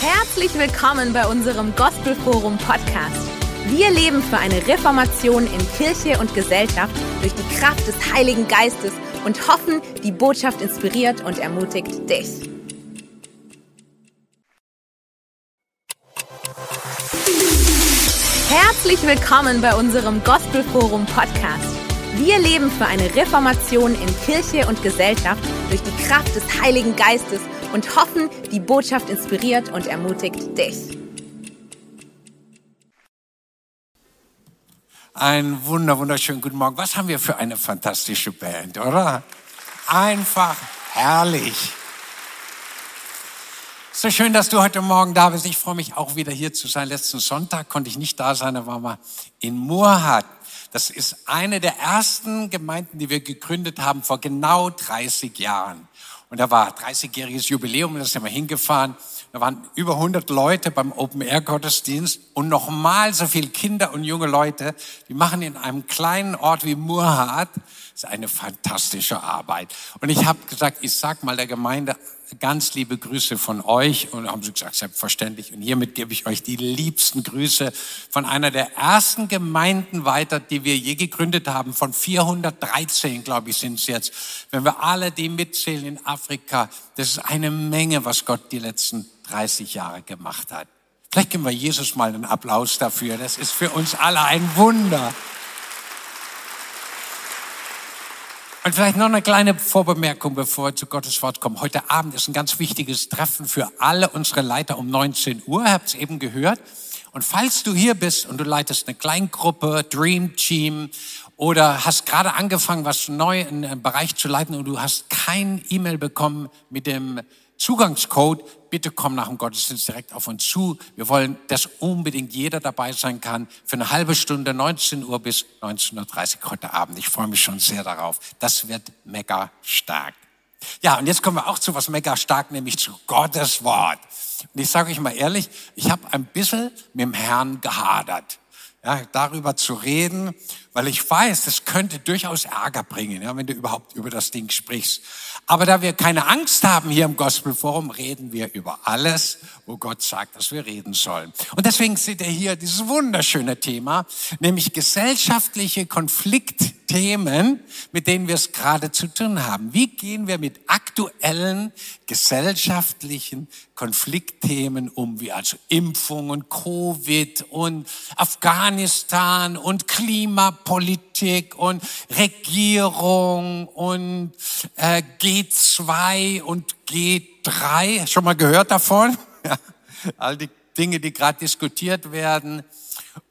Herzlich willkommen bei unserem Gospelforum Podcast. Wir leben für eine Reformation in Kirche und Gesellschaft durch die Kraft des Heiligen Geistes und hoffen, die Botschaft inspiriert und ermutigt dich. Herzlich willkommen bei unserem Gospelforum Podcast. Wir leben für eine Reformation in Kirche und Gesellschaft durch die Kraft des Heiligen Geistes und hoffen, die Botschaft inspiriert und ermutigt dich. Ein wunder, wunderschönen guten Morgen. Was haben wir für eine fantastische Band, oder? Einfach herrlich. So schön, dass du heute Morgen da bist. Ich freue mich auch wieder hier zu sein. Letzten Sonntag konnte ich nicht da sein, da waren wir in Murhat. Das ist eine der ersten Gemeinden, die wir gegründet haben vor genau 30 Jahren. Und da war 30-jähriges Jubiläum, da sind wir hingefahren. Da waren über 100 Leute beim Open-Air-Gottesdienst und nochmal so viele Kinder und junge Leute. Die machen in einem kleinen Ort wie Murhat. Das ist eine fantastische Arbeit. Und ich habe gesagt, ich sag mal der Gemeinde ganz liebe Grüße von euch. Und haben sie gesagt, selbstverständlich. Und hiermit gebe ich euch die liebsten Grüße von einer der ersten Gemeinden weiter, die wir je gegründet haben. Von 413, glaube ich, sind es jetzt. Wenn wir alle die mitzählen in Afrika, das ist eine Menge, was Gott die letzten 30 Jahre gemacht hat. Vielleicht geben wir Jesus mal einen Applaus dafür. Das ist für uns alle ein Wunder. Und vielleicht noch eine kleine Vorbemerkung, bevor wir zu Gottes Wort kommen. Heute Abend ist ein ganz wichtiges Treffen für alle unsere Leiter um 19 Uhr. Habt es eben gehört. Und falls du hier bist und du leitest eine Kleingruppe, Dream Team oder hast gerade angefangen, was neu in einem Bereich zu leiten und du hast kein E-Mail bekommen mit dem Zugangscode, bitte komm nach dem Gottesdienst direkt auf uns zu. Wir wollen, dass unbedingt jeder dabei sein kann für eine halbe Stunde, 19 Uhr bis 19.30 Uhr heute Abend. Ich freue mich schon sehr darauf. Das wird mega stark. Ja, und jetzt kommen wir auch zu was mega stark, nämlich zu Gottes Wort. Und ich sage euch mal ehrlich, ich habe ein bisschen mit dem Herrn gehadert ja, darüber zu reden, weil ich weiß, das könnte durchaus Ärger bringen, ja, wenn du überhaupt über das Ding sprichst. Aber da wir keine Angst haben hier im Gospelforum, reden wir über alles, wo Gott sagt, dass wir reden sollen. Und deswegen seht ihr hier dieses wunderschöne Thema, nämlich gesellschaftliche Konfliktthemen, mit denen wir es gerade zu tun haben. Wie gehen wir mit aktuellen gesellschaftlichen Konfliktthemen um, wie also Impfungen, Covid und Afghanistan und Klimapolitik und Regierung und äh, G2 und G3. Schon mal gehört davon? All die Dinge, die gerade diskutiert werden.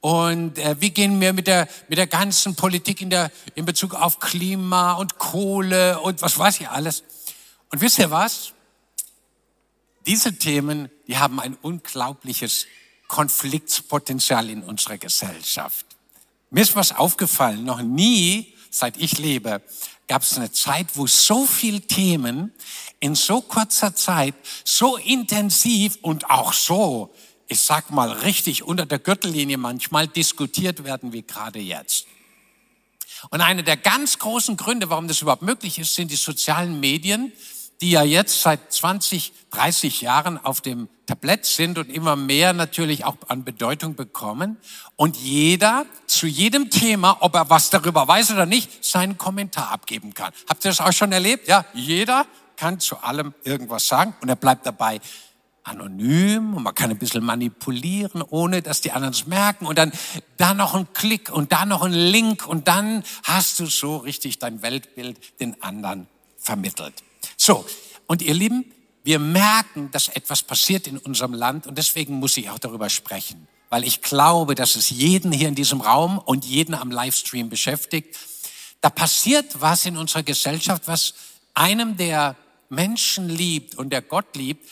Und äh, wie gehen wir mit der, mit der ganzen Politik in, der, in Bezug auf Klima und Kohle und was weiß ich alles. Und wisst ihr was? Diese Themen, die haben ein unglaubliches Konfliktpotenzial in unserer Gesellschaft. Mir ist was aufgefallen, noch nie, seit ich lebe, gab es eine Zeit, wo so viel Themen in so kurzer Zeit so intensiv und auch so, ich sag mal richtig unter der Gürtellinie manchmal diskutiert werden wie gerade jetzt. Und einer der ganz großen Gründe, warum das überhaupt möglich ist, sind die sozialen Medien, die ja jetzt seit 20, 30 Jahren auf dem Tablett sind und immer mehr natürlich auch an Bedeutung bekommen. Und jeder zu jedem Thema, ob er was darüber weiß oder nicht, seinen Kommentar abgeben kann. Habt ihr das auch schon erlebt? Ja, jeder kann zu allem irgendwas sagen und er bleibt dabei anonym und man kann ein bisschen manipulieren, ohne dass die anderen es merken und dann da noch ein Klick und da noch ein Link und dann hast du so richtig dein Weltbild den anderen vermittelt. So, und ihr Lieben, wir merken, dass etwas passiert in unserem Land und deswegen muss ich auch darüber sprechen, weil ich glaube, dass es jeden hier in diesem Raum und jeden am Livestream beschäftigt. Da passiert was in unserer Gesellschaft, was einem, der Menschen liebt und der Gott liebt,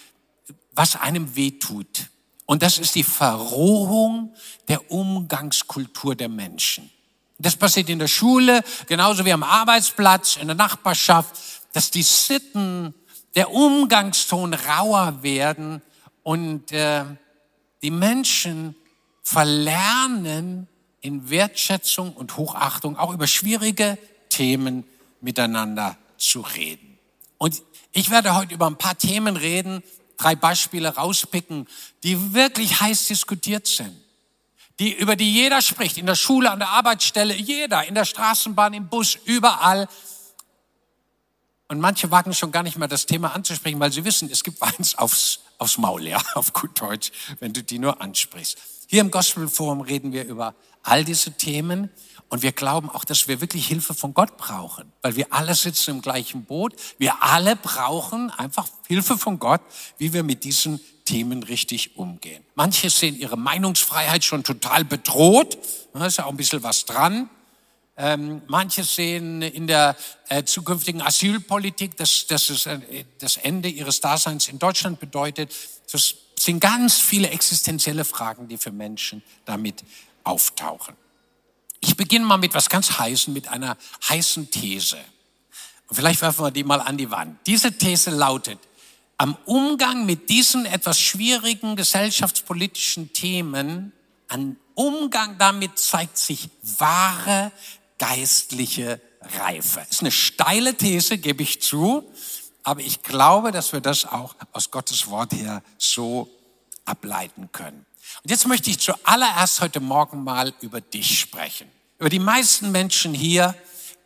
was einem wehtut. Und das ist die Verrohung der Umgangskultur der Menschen. Das passiert in der Schule, genauso wie am Arbeitsplatz, in der Nachbarschaft dass die Sitten, der Umgangston rauer werden und äh, die Menschen verlernen, in Wertschätzung und Hochachtung auch über schwierige Themen miteinander zu reden. Und ich werde heute über ein paar Themen reden, drei Beispiele rauspicken, die wirklich heiß diskutiert sind. Die, über die jeder spricht, in der Schule, an der Arbeitsstelle, jeder, in der Straßenbahn, im Bus, überall. Und manche wagen schon gar nicht mehr das Thema anzusprechen, weil sie wissen, es gibt eins aufs, aufs Maul, ja, auf gut Deutsch, wenn du die nur ansprichst. Hier im Gospel Forum reden wir über all diese Themen und wir glauben auch, dass wir wirklich Hilfe von Gott brauchen, weil wir alle sitzen im gleichen Boot. Wir alle brauchen einfach Hilfe von Gott, wie wir mit diesen Themen richtig umgehen. Manche sehen ihre Meinungsfreiheit schon total bedroht. Da ist ja auch ein bisschen was dran. Ähm, manche sehen in der äh, zukünftigen Asylpolitik, dass, dass es äh, das Ende ihres Daseins in Deutschland bedeutet. Das sind ganz viele existenzielle Fragen, die für Menschen damit auftauchen. Ich beginne mal mit was ganz Heißen, mit einer heißen These. Und vielleicht werfen wir die mal an die Wand. Diese These lautet, am Umgang mit diesen etwas schwierigen gesellschaftspolitischen Themen, an Umgang damit zeigt sich wahre geistliche Reife. Ist eine steile These, gebe ich zu, aber ich glaube, dass wir das auch aus Gottes Wort her so ableiten können. Und jetzt möchte ich zuallererst heute Morgen mal über dich sprechen. Über die meisten Menschen hier,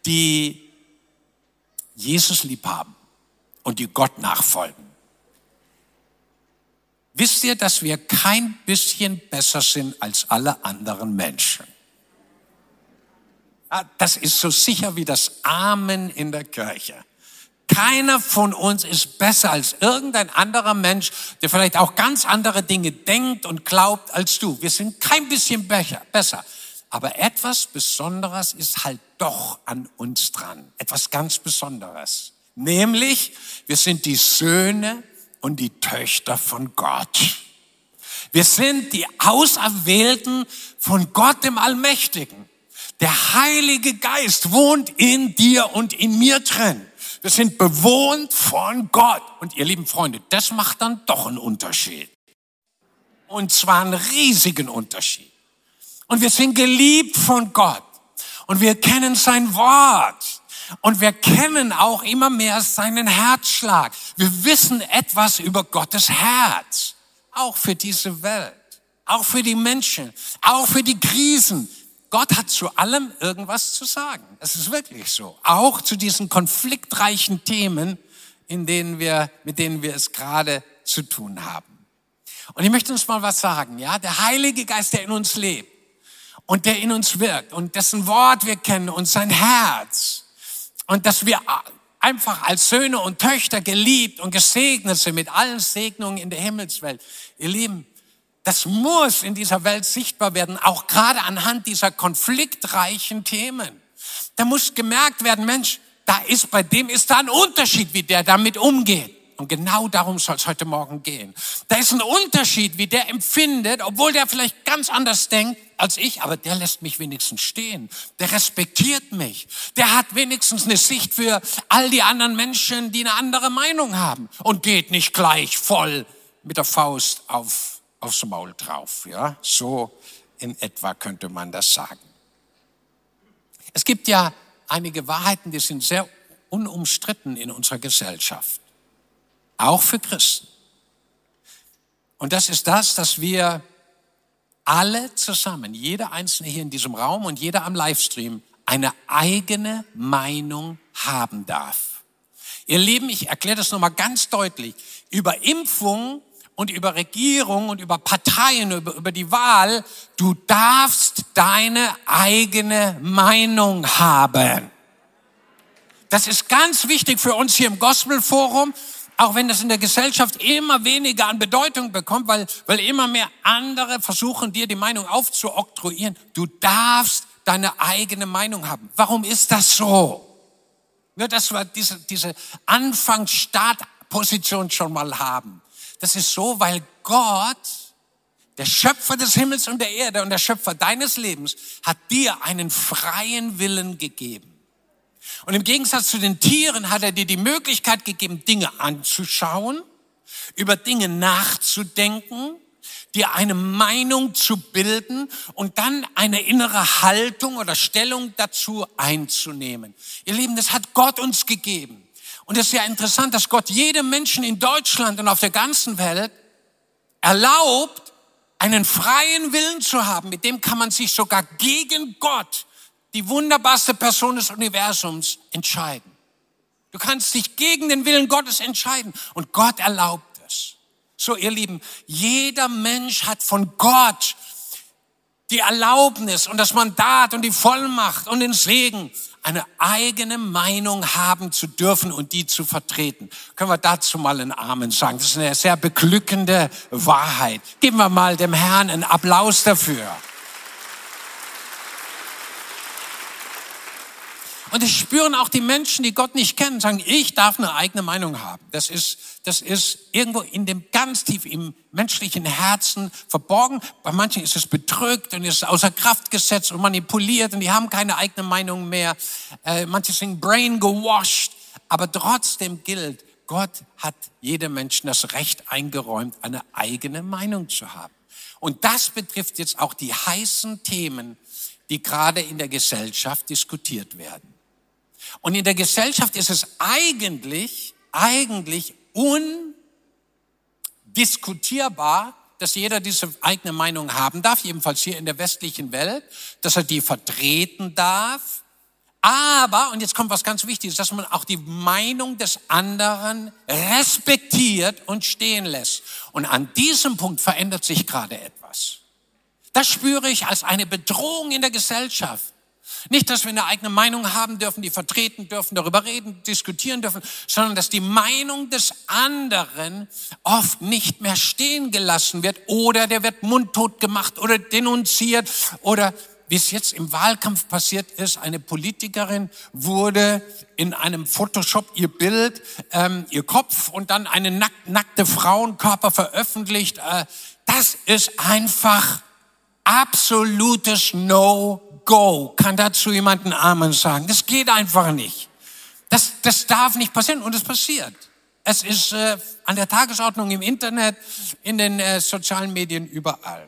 die Jesus lieb haben und die Gott nachfolgen. Wisst ihr, dass wir kein bisschen besser sind als alle anderen Menschen? Das ist so sicher wie das Amen in der Kirche. Keiner von uns ist besser als irgendein anderer Mensch, der vielleicht auch ganz andere Dinge denkt und glaubt als du. Wir sind kein bisschen besser. Aber etwas Besonderes ist halt doch an uns dran. Etwas ganz Besonderes. Nämlich, wir sind die Söhne und die Töchter von Gott. Wir sind die Auserwählten von Gott dem Allmächtigen. Der Heilige Geist wohnt in dir und in mir drin. Wir sind bewohnt von Gott. Und ihr lieben Freunde, das macht dann doch einen Unterschied. Und zwar einen riesigen Unterschied. Und wir sind geliebt von Gott. Und wir kennen sein Wort. Und wir kennen auch immer mehr seinen Herzschlag. Wir wissen etwas über Gottes Herz. Auch für diese Welt. Auch für die Menschen. Auch für die Krisen. Gott hat zu allem irgendwas zu sagen. Es ist wirklich so. Auch zu diesen konfliktreichen Themen, in denen wir, mit denen wir es gerade zu tun haben. Und ich möchte uns mal was sagen, ja? Der Heilige Geist, der in uns lebt und der in uns wirkt und dessen Wort wir kennen und sein Herz und dass wir einfach als Söhne und Töchter geliebt und gesegnet sind mit allen Segnungen in der Himmelswelt. Ihr Lieben, das muss in dieser Welt sichtbar werden, auch gerade anhand dieser konfliktreichen Themen. Da muss gemerkt werden, Mensch, da ist bei dem ist da ein Unterschied, wie der damit umgeht. Und genau darum soll es heute Morgen gehen. Da ist ein Unterschied, wie der empfindet, obwohl der vielleicht ganz anders denkt als ich, aber der lässt mich wenigstens stehen. Der respektiert mich. Der hat wenigstens eine Sicht für all die anderen Menschen, die eine andere Meinung haben und geht nicht gleich voll mit der Faust auf aufs Maul drauf. Ja, so in etwa könnte man das sagen. Es gibt ja einige Wahrheiten, die sind sehr unumstritten in unserer Gesellschaft. Auch für Christen. Und das ist das, dass wir alle zusammen, jeder Einzelne hier in diesem Raum und jeder am Livestream, eine eigene Meinung haben darf. Ihr Lieben, ich erkläre das nochmal ganz deutlich. Über Impfung und über Regierung und über Parteien, über, über die Wahl. Du darfst deine eigene Meinung haben. Das ist ganz wichtig für uns hier im Gospelforum, auch wenn das in der Gesellschaft immer weniger an Bedeutung bekommt, weil, weil immer mehr andere versuchen, dir die Meinung aufzuoktroyieren. Du darfst deine eigene Meinung haben. Warum ist das so? Nur, dass wir diese, diese Anfangsstartposition schon mal haben. Das ist so, weil Gott, der Schöpfer des Himmels und der Erde und der Schöpfer deines Lebens, hat dir einen freien Willen gegeben. Und im Gegensatz zu den Tieren hat er dir die Möglichkeit gegeben, Dinge anzuschauen, über Dinge nachzudenken, dir eine Meinung zu bilden und dann eine innere Haltung oder Stellung dazu einzunehmen. Ihr Lieben, das hat Gott uns gegeben. Und es ist ja interessant, dass Gott jedem Menschen in Deutschland und auf der ganzen Welt erlaubt, einen freien Willen zu haben. Mit dem kann man sich sogar gegen Gott, die wunderbarste Person des Universums, entscheiden. Du kannst dich gegen den Willen Gottes entscheiden und Gott erlaubt es. So, ihr Lieben, jeder Mensch hat von Gott die Erlaubnis und das Mandat und die Vollmacht und den Segen, eine eigene Meinung haben zu dürfen und die zu vertreten. Können wir dazu mal einen Amen sagen? Das ist eine sehr beglückende Wahrheit. Geben wir mal dem Herrn einen Applaus dafür. Und das spüren auch die Menschen, die Gott nicht kennen, sagen, ich darf eine eigene Meinung haben. Das ist, das ist irgendwo in dem ganz tief im menschlichen Herzen verborgen. Bei manchen ist es bedrückt und ist außer Kraft gesetzt und manipuliert und die haben keine eigene Meinung mehr. Äh, manche sind brain gewashed. Aber trotzdem gilt, Gott hat jedem Menschen das Recht eingeräumt, eine eigene Meinung zu haben. Und das betrifft jetzt auch die heißen Themen, die gerade in der Gesellschaft diskutiert werden. Und in der Gesellschaft ist es eigentlich, eigentlich undiskutierbar, dass jeder diese eigene Meinung haben darf, jedenfalls hier in der westlichen Welt, dass er die vertreten darf. Aber, und jetzt kommt was ganz Wichtiges, dass man auch die Meinung des anderen respektiert und stehen lässt. Und an diesem Punkt verändert sich gerade etwas. Das spüre ich als eine Bedrohung in der Gesellschaft. Nicht, dass wir eine eigene Meinung haben dürfen, die vertreten dürfen, darüber reden, diskutieren dürfen, sondern dass die Meinung des anderen oft nicht mehr stehen gelassen wird oder der wird mundtot gemacht oder denunziert oder wie es jetzt im Wahlkampf passiert ist, eine Politikerin wurde in einem Photoshop ihr Bild, ähm, ihr Kopf und dann eine nack nackte Frauenkörper veröffentlicht. Äh, das ist einfach absolutes No go. Kann dazu jemanden Amen sagen? Das geht einfach nicht. Das, das darf nicht passieren und es passiert. Es ist äh, an der Tagesordnung im Internet, in den äh, sozialen Medien, überall.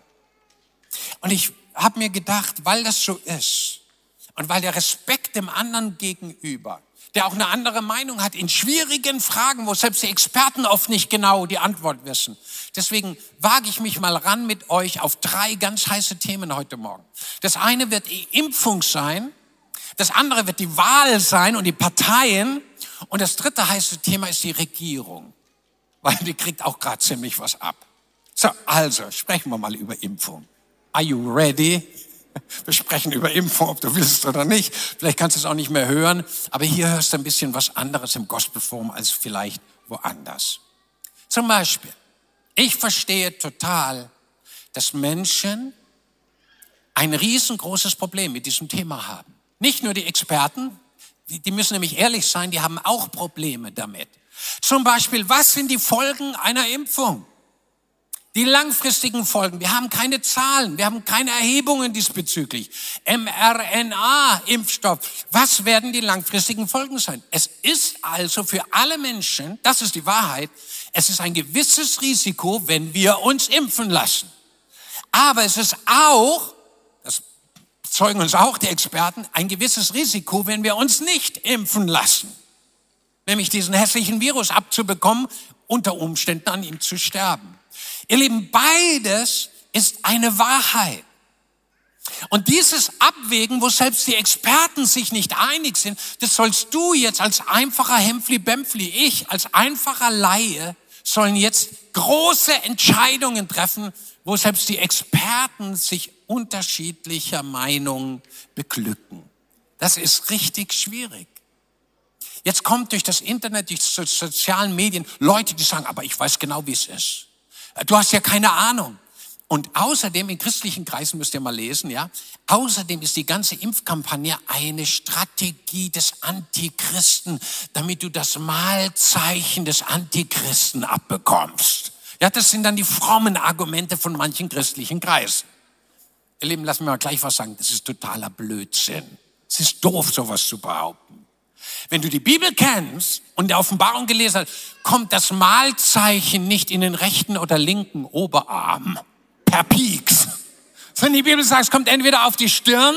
Und ich habe mir gedacht, weil das so ist und weil der Respekt dem anderen gegenüber, der auch eine andere Meinung hat in schwierigen Fragen, wo selbst die Experten oft nicht genau die Antwort wissen, Deswegen wage ich mich mal ran mit euch auf drei ganz heiße Themen heute Morgen. Das eine wird die Impfung sein, das andere wird die Wahl sein und die Parteien und das dritte heiße Thema ist die Regierung, weil die kriegt auch gerade ziemlich was ab. So, also sprechen wir mal über Impfung. Are you ready? Wir sprechen über Impfung, ob du willst oder nicht. Vielleicht kannst du es auch nicht mehr hören, aber hier hörst du ein bisschen was anderes im Gospelforum als vielleicht woanders. Zum Beispiel, ich verstehe total, dass Menschen ein riesengroßes Problem mit diesem Thema haben. Nicht nur die Experten, die müssen nämlich ehrlich sein, die haben auch Probleme damit. Zum Beispiel, was sind die Folgen einer Impfung? Die langfristigen Folgen. Wir haben keine Zahlen, wir haben keine Erhebungen diesbezüglich. mRNA-Impfstoff. Was werden die langfristigen Folgen sein? Es ist also für alle Menschen, das ist die Wahrheit, es ist ein gewisses Risiko, wenn wir uns impfen lassen. Aber es ist auch, das zeugen uns auch die Experten, ein gewisses Risiko, wenn wir uns nicht impfen lassen. Nämlich diesen hässlichen Virus abzubekommen, unter Umständen an ihm zu sterben. Ihr Lieben, beides ist eine Wahrheit. Und dieses Abwägen, wo selbst die Experten sich nicht einig sind, das sollst du jetzt als einfacher Hempfli-Bempfli, ich als einfacher Laie, sollen jetzt große Entscheidungen treffen, wo selbst die Experten sich unterschiedlicher Meinung beglücken. Das ist richtig schwierig. Jetzt kommt durch das Internet, durch die sozialen Medien Leute, die sagen, aber ich weiß genau, wie es ist. Du hast ja keine Ahnung. Und außerdem, in christlichen Kreisen müsst ihr mal lesen, ja, außerdem ist die ganze Impfkampagne eine Strategie des Antichristen, damit du das Mahlzeichen des Antichristen abbekommst. Ja, das sind dann die frommen Argumente von manchen christlichen Kreisen. Ihr Lieben, lass mir mal gleich was sagen, das ist totaler Blödsinn. Es ist doof, sowas zu behaupten. Wenn du die Bibel kennst und der Offenbarung gelesen hast, kommt das Mahlzeichen nicht in den rechten oder linken Oberarm per Pieks. Sondern die Bibel sagt, es kommt entweder auf die Stirn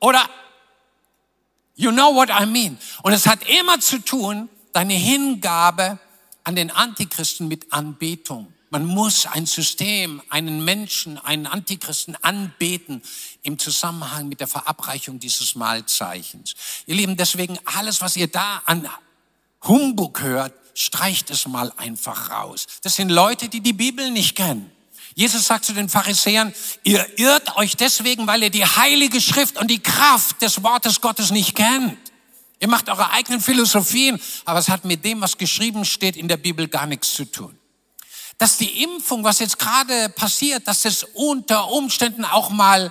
oder you know what I mean. Und es hat immer zu tun deine Hingabe an den Antichristen mit Anbetung. Man muss ein System, einen Menschen, einen Antichristen anbeten im Zusammenhang mit der Verabreichung dieses Mahlzeichens. Ihr Lieben, deswegen alles, was ihr da an Humbug hört, streicht es mal einfach raus. Das sind Leute, die die Bibel nicht kennen. Jesus sagt zu den Pharisäern, ihr irrt euch deswegen, weil ihr die heilige Schrift und die Kraft des Wortes Gottes nicht kennt. Ihr macht eure eigenen Philosophien, aber es hat mit dem, was geschrieben steht in der Bibel, gar nichts zu tun. Dass die Impfung, was jetzt gerade passiert, dass es unter Umständen auch mal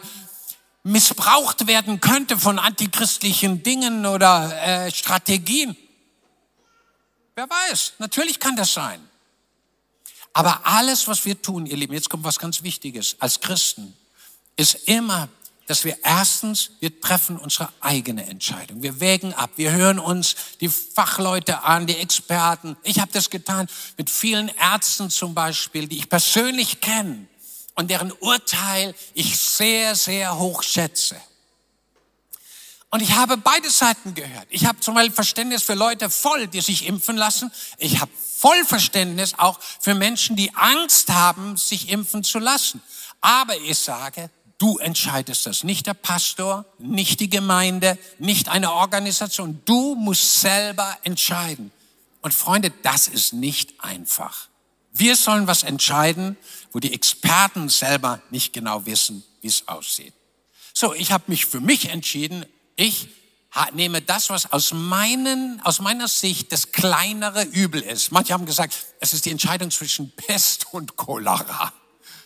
missbraucht werden könnte von antichristlichen Dingen oder äh, Strategien. Wer weiß, natürlich kann das sein. Aber alles, was wir tun, ihr Lieben, jetzt kommt was ganz Wichtiges, als Christen, ist immer, dass wir erstens, wir treffen unsere eigene Entscheidung. Wir wägen ab, wir hören uns die Fachleute an, die Experten. Ich habe das getan mit vielen Ärzten zum Beispiel, die ich persönlich kenne und deren Urteil ich sehr, sehr hoch schätze. Und ich habe beide Seiten gehört. Ich habe zum Beispiel Verständnis für Leute voll, die sich impfen lassen. Ich habe voll Verständnis auch für Menschen, die Angst haben, sich impfen zu lassen. Aber ich sage, du entscheidest das. Nicht der Pastor, nicht die Gemeinde, nicht eine Organisation. Du musst selber entscheiden. Und Freunde, das ist nicht einfach. Wir sollen was entscheiden, wo die Experten selber nicht genau wissen, wie es aussieht. So, ich habe mich für mich entschieden, ich nehme das, was aus, meinen, aus meiner Sicht das kleinere Übel ist. Manche haben gesagt, es ist die Entscheidung zwischen Pest und Cholera.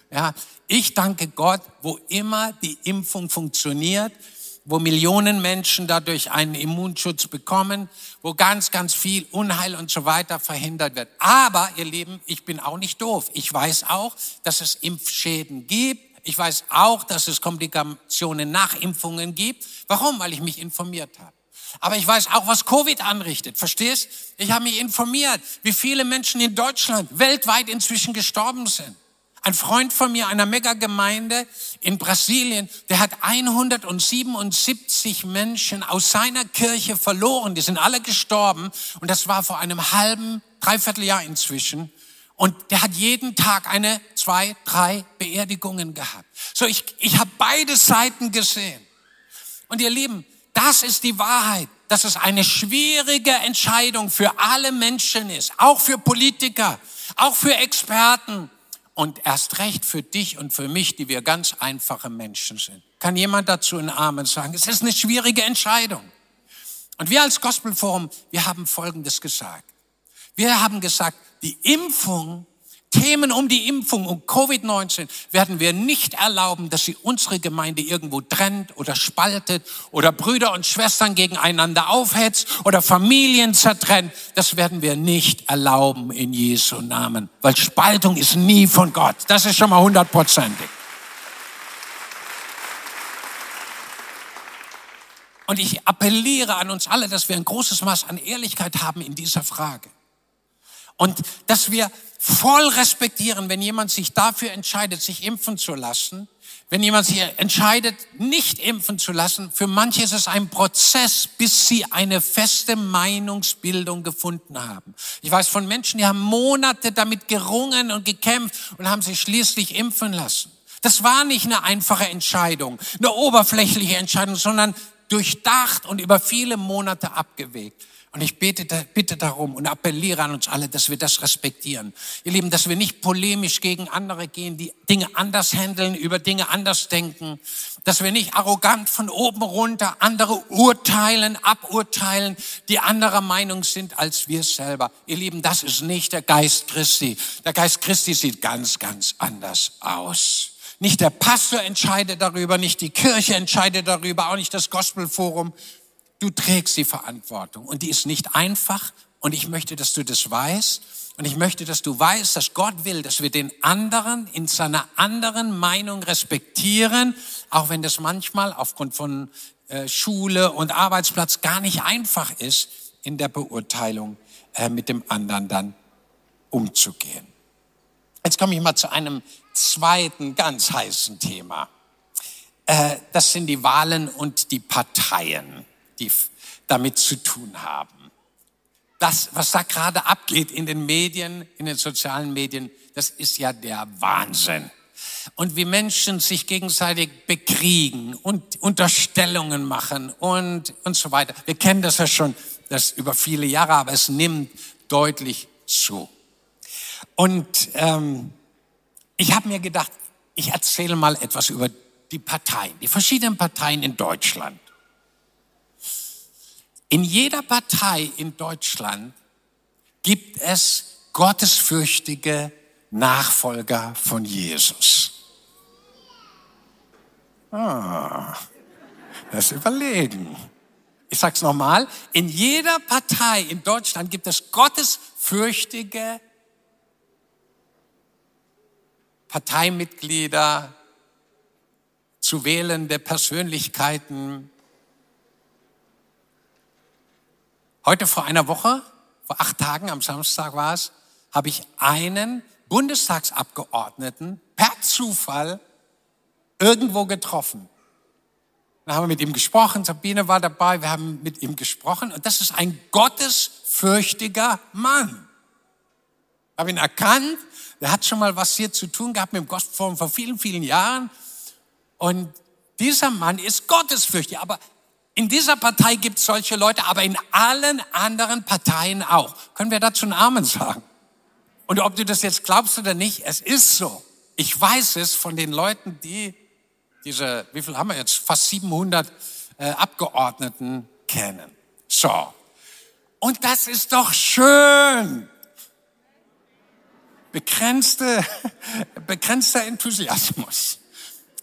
Ja, ich danke Gott, wo immer die Impfung funktioniert, wo Millionen Menschen dadurch einen Immunschutz bekommen, wo ganz, ganz viel Unheil und so weiter verhindert wird. Aber, ihr Lieben, ich bin auch nicht doof. Ich weiß auch, dass es Impfschäden gibt ich weiß auch, dass es Komplikationen nach Impfungen gibt. Warum? Weil ich mich informiert habe. Aber ich weiß auch, was Covid anrichtet. Verstehst? Ich habe mich informiert, wie viele Menschen in Deutschland weltweit inzwischen gestorben sind. Ein Freund von mir einer Megagemeinde in Brasilien, der hat 177 Menschen aus seiner Kirche verloren. Die sind alle gestorben. Und das war vor einem halben, dreiviertel Jahr inzwischen. Und der hat jeden Tag eine, zwei, drei Beerdigungen gehabt. So, ich, ich habe beide Seiten gesehen. Und ihr Lieben, das ist die Wahrheit, dass es eine schwierige Entscheidung für alle Menschen ist, auch für Politiker, auch für Experten und erst recht für dich und für mich, die wir ganz einfache Menschen sind. Kann jemand dazu einen Amen sagen? Es ist eine schwierige Entscheidung. Und wir als Gospelforum, wir haben Folgendes gesagt. Wir haben gesagt, die Impfung, Themen um die Impfung, um Covid-19 werden wir nicht erlauben, dass sie unsere Gemeinde irgendwo trennt oder spaltet oder Brüder und Schwestern gegeneinander aufhetzt oder Familien zertrennt. Das werden wir nicht erlauben in Jesu Namen, weil Spaltung ist nie von Gott. Das ist schon mal hundertprozentig. Und ich appelliere an uns alle, dass wir ein großes Maß an Ehrlichkeit haben in dieser Frage. Und dass wir voll respektieren, wenn jemand sich dafür entscheidet, sich impfen zu lassen, wenn jemand sich entscheidet, nicht impfen zu lassen, für manche ist es ein Prozess, bis sie eine feste Meinungsbildung gefunden haben. Ich weiß von Menschen, die haben Monate damit gerungen und gekämpft und haben sich schließlich impfen lassen. Das war nicht eine einfache Entscheidung, eine oberflächliche Entscheidung, sondern durchdacht und über viele Monate abgewegt. Und ich bete, bitte darum und appelliere an uns alle, dass wir das respektieren. Ihr Lieben, dass wir nicht polemisch gegen andere gehen, die Dinge anders handeln, über Dinge anders denken. Dass wir nicht arrogant von oben runter andere urteilen, aburteilen, die anderer Meinung sind als wir selber. Ihr Lieben, das ist nicht der Geist Christi. Der Geist Christi sieht ganz, ganz anders aus. Nicht der Pastor entscheidet darüber, nicht die Kirche entscheidet darüber, auch nicht das Gospelforum, Du trägst die Verantwortung und die ist nicht einfach und ich möchte, dass du das weißt und ich möchte, dass du weißt, dass Gott will, dass wir den anderen in seiner anderen Meinung respektieren, auch wenn das manchmal aufgrund von äh, Schule und Arbeitsplatz gar nicht einfach ist, in der Beurteilung äh, mit dem anderen dann umzugehen. Jetzt komme ich mal zu einem zweiten ganz heißen Thema. Äh, das sind die Wahlen und die Parteien die damit zu tun haben. das, was da gerade abgeht in den Medien, in den sozialen Medien, das ist ja der Wahnsinn. Und wie Menschen sich gegenseitig bekriegen und Unterstellungen machen und, und so weiter. Wir kennen das ja schon das über viele Jahre, aber es nimmt deutlich zu. Und ähm, ich habe mir gedacht, ich erzähle mal etwas über die Parteien, die verschiedenen Parteien in Deutschland. In jeder Partei in Deutschland gibt es gottesfürchtige Nachfolger von Jesus. Ah, das Überlegen. Ich sag's nochmal. In jeder Partei in Deutschland gibt es gottesfürchtige Parteimitglieder, zu wählende Persönlichkeiten. Heute vor einer Woche, vor acht Tagen, am Samstag war es, habe ich einen Bundestagsabgeordneten per Zufall irgendwo getroffen. Dann haben wir mit ihm gesprochen, Sabine war dabei, wir haben mit ihm gesprochen und das ist ein gottesfürchtiger Mann. Ich habe ihn erkannt, der hat schon mal was hier zu tun gehabt mit dem Gospelforum vor vielen, vielen Jahren und dieser Mann ist gottesfürchtig, aber in dieser Partei gibt es solche Leute, aber in allen anderen Parteien auch. Können wir dazu einen Amen sagen? Und ob du das jetzt glaubst oder nicht, es ist so. Ich weiß es von den Leuten, die diese, wie viel haben wir jetzt? Fast 700 äh, Abgeordneten kennen. So. Und das ist doch schön. Begrenzte, begrenzter Enthusiasmus.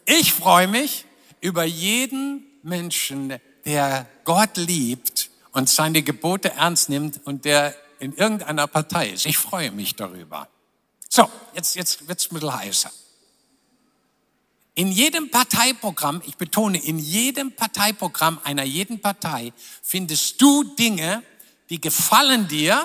Ich freue mich über jeden Menschen, der Gott liebt und seine Gebote ernst nimmt und der in irgendeiner Partei ist. Ich freue mich darüber. So, jetzt, jetzt wird's ein bisschen heißer. In jedem Parteiprogramm, ich betone, in jedem Parteiprogramm einer jeden Partei findest du Dinge, die gefallen dir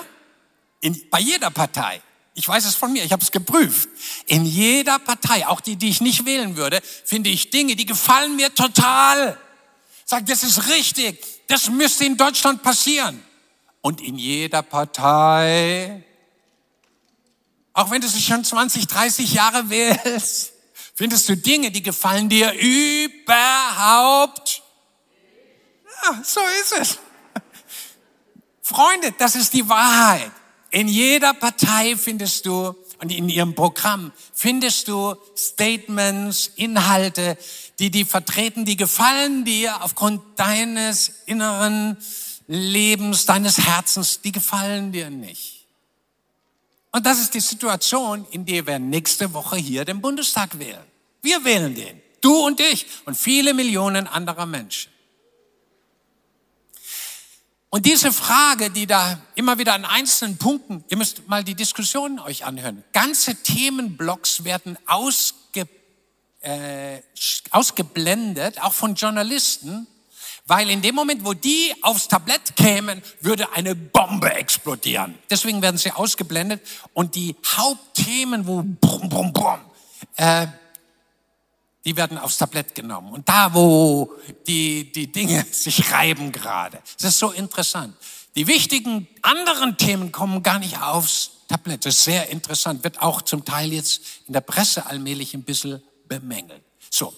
in, bei jeder Partei. Ich weiß es von mir, ich habe es geprüft. In jeder Partei, auch die, die ich nicht wählen würde, finde ich Dinge, die gefallen mir total. Sag, das ist richtig, das müsste in Deutschland passieren. Und in jeder Partei, auch wenn du sie schon 20, 30 Jahre wählst, findest du Dinge, die gefallen dir überhaupt. Ja, so ist es. Freunde, das ist die Wahrheit. In jeder Partei findest du und in ihrem Programm findest du Statements, Inhalte, die die vertreten, die gefallen dir aufgrund deines inneren Lebens, deines Herzens, die gefallen dir nicht. Und das ist die Situation, in der wir nächste Woche hier den Bundestag wählen. Wir wählen den. Du und ich und viele Millionen anderer Menschen. Und diese Frage, die da immer wieder an einzelnen Punkten, ihr müsst mal die Diskussionen euch anhören. Ganze Themenblocks werden ausge, äh, ausgeblendet, auch von Journalisten, weil in dem Moment, wo die aufs Tablett kämen, würde eine Bombe explodieren. Deswegen werden sie ausgeblendet und die Hauptthemen, wo brumm, brumm, brumm, äh, die werden aufs Tablett genommen. Und da, wo die, die Dinge sich reiben gerade. Das ist so interessant. Die wichtigen anderen Themen kommen gar nicht aufs Tablett. Das ist sehr interessant. Wird auch zum Teil jetzt in der Presse allmählich ein bisschen bemängelt. So.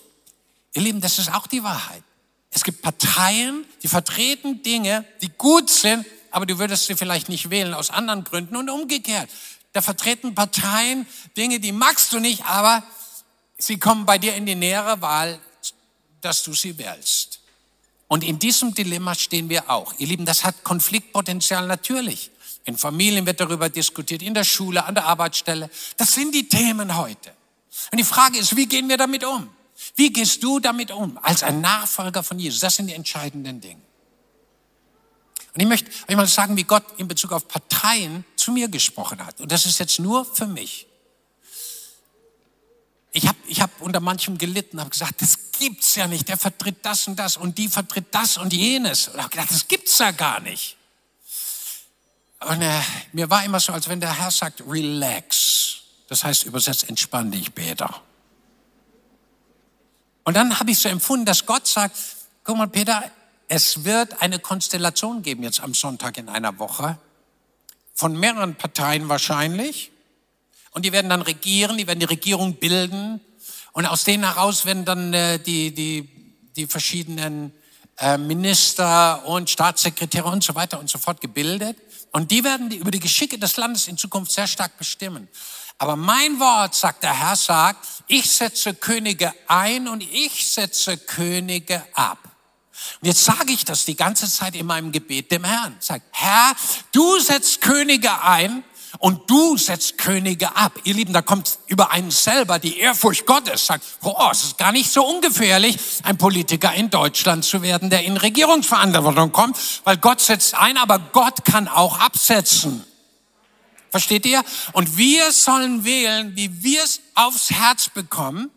Ihr Lieben, das ist auch die Wahrheit. Es gibt Parteien, die vertreten Dinge, die gut sind, aber du würdest sie vielleicht nicht wählen aus anderen Gründen und umgekehrt. Da vertreten Parteien Dinge, die magst du nicht, aber sie kommen bei dir in die nähere Wahl, dass du sie wählst. Und in diesem Dilemma stehen wir auch. Ihr Lieben, das hat Konfliktpotenzial natürlich. In Familien wird darüber diskutiert, in der Schule, an der Arbeitsstelle. Das sind die Themen heute. Und die Frage ist, wie gehen wir damit um? Wie gehst du damit um als ein Nachfolger von Jesus? Das sind die entscheidenden Dinge. Und ich möchte euch mal sagen, wie Gott in Bezug auf Parteien zu mir gesprochen hat. Und das ist jetzt nur für mich. Ich habe ich hab unter manchem gelitten, habe gesagt, das gibt's ja nicht. Der vertritt das und das und die vertritt das und jenes. Und habe gedacht, das gibt's ja gar nicht. Und äh, mir war immer so, als wenn der Herr sagt, relax. Das heißt übersetzt, entspann dich, Peter. Und dann habe ich so empfunden, dass Gott sagt, guck mal, Peter, es wird eine Konstellation geben jetzt am Sonntag in einer Woche. von mehreren Parteien wahrscheinlich. Und die werden dann regieren, die werden die Regierung bilden. Und aus denen heraus werden dann äh, die, die, die verschiedenen äh, Minister und Staatssekretäre und so weiter und so fort gebildet. Und die werden die, über die Geschicke des Landes in Zukunft sehr stark bestimmen. Aber mein Wort, sagt der Herr, sagt, ich setze Könige ein und ich setze Könige ab. Und jetzt sage ich das die ganze Zeit in meinem Gebet dem Herrn. Sag, Herr, du setzt Könige ein und du setzt Könige ab. Ihr Lieben, da kommt über einen selber die Ehrfurcht Gottes. Sagt, oh, es ist gar nicht so ungefährlich, ein Politiker in Deutschland zu werden, der in Regierungsverantwortung kommt, weil Gott setzt ein, aber Gott kann auch absetzen. Versteht ihr? Und wir sollen wählen, wie wir es aufs Herz bekommen,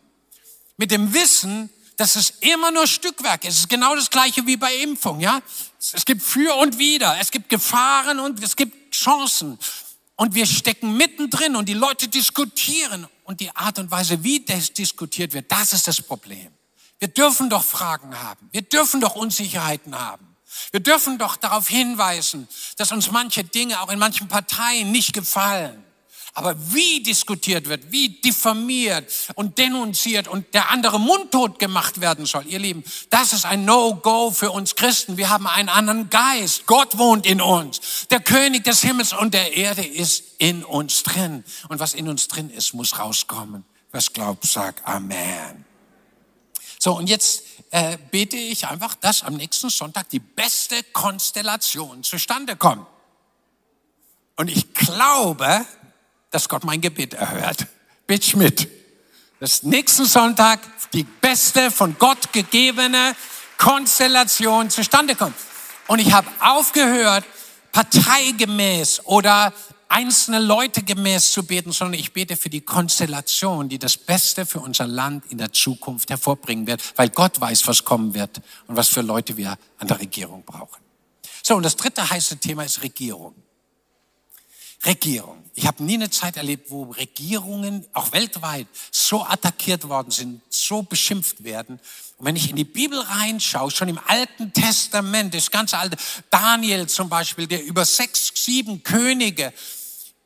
mit dem Wissen, dass es immer nur Stückwerk ist. Es ist genau das gleiche wie bei Impfung, ja? Es gibt für und wider. Es gibt Gefahren und es gibt Chancen. Und wir stecken mittendrin und die Leute diskutieren. Und die Art und Weise, wie das diskutiert wird, das ist das Problem. Wir dürfen doch Fragen haben. Wir dürfen doch Unsicherheiten haben. Wir dürfen doch darauf hinweisen, dass uns manche Dinge auch in manchen Parteien nicht gefallen. Aber wie diskutiert wird, wie diffamiert und denunziert und der andere mundtot gemacht werden soll, ihr Lieben, das ist ein No-Go für uns Christen. Wir haben einen anderen Geist. Gott wohnt in uns. Der König des Himmels und der Erde ist in uns drin. Und was in uns drin ist, muss rauskommen. Was glaubt, sag Amen. So, und jetzt äh, bete ich einfach, dass am nächsten Sonntag die beste Konstellation zustande kommt. Und ich glaube, dass Gott mein Gebet erhört. Bitte mit. Dass nächsten Sonntag die beste von Gott gegebene Konstellation zustande kommt. Und ich habe aufgehört, parteigemäß oder einzelne Leute gemäß zu beten, sondern ich bete für die Konstellation, die das Beste für unser Land in der Zukunft hervorbringen wird, weil Gott weiß, was kommen wird und was für Leute wir an der Regierung brauchen. So, und das dritte heiße Thema ist Regierung. Regierung. Ich habe nie eine Zeit erlebt, wo Regierungen, auch weltweit, so attackiert worden sind, so beschimpft werden. Und wenn ich in die Bibel reinschaue, schon im Alten Testament, das ganze alte, Daniel zum Beispiel, der über sechs, sieben Könige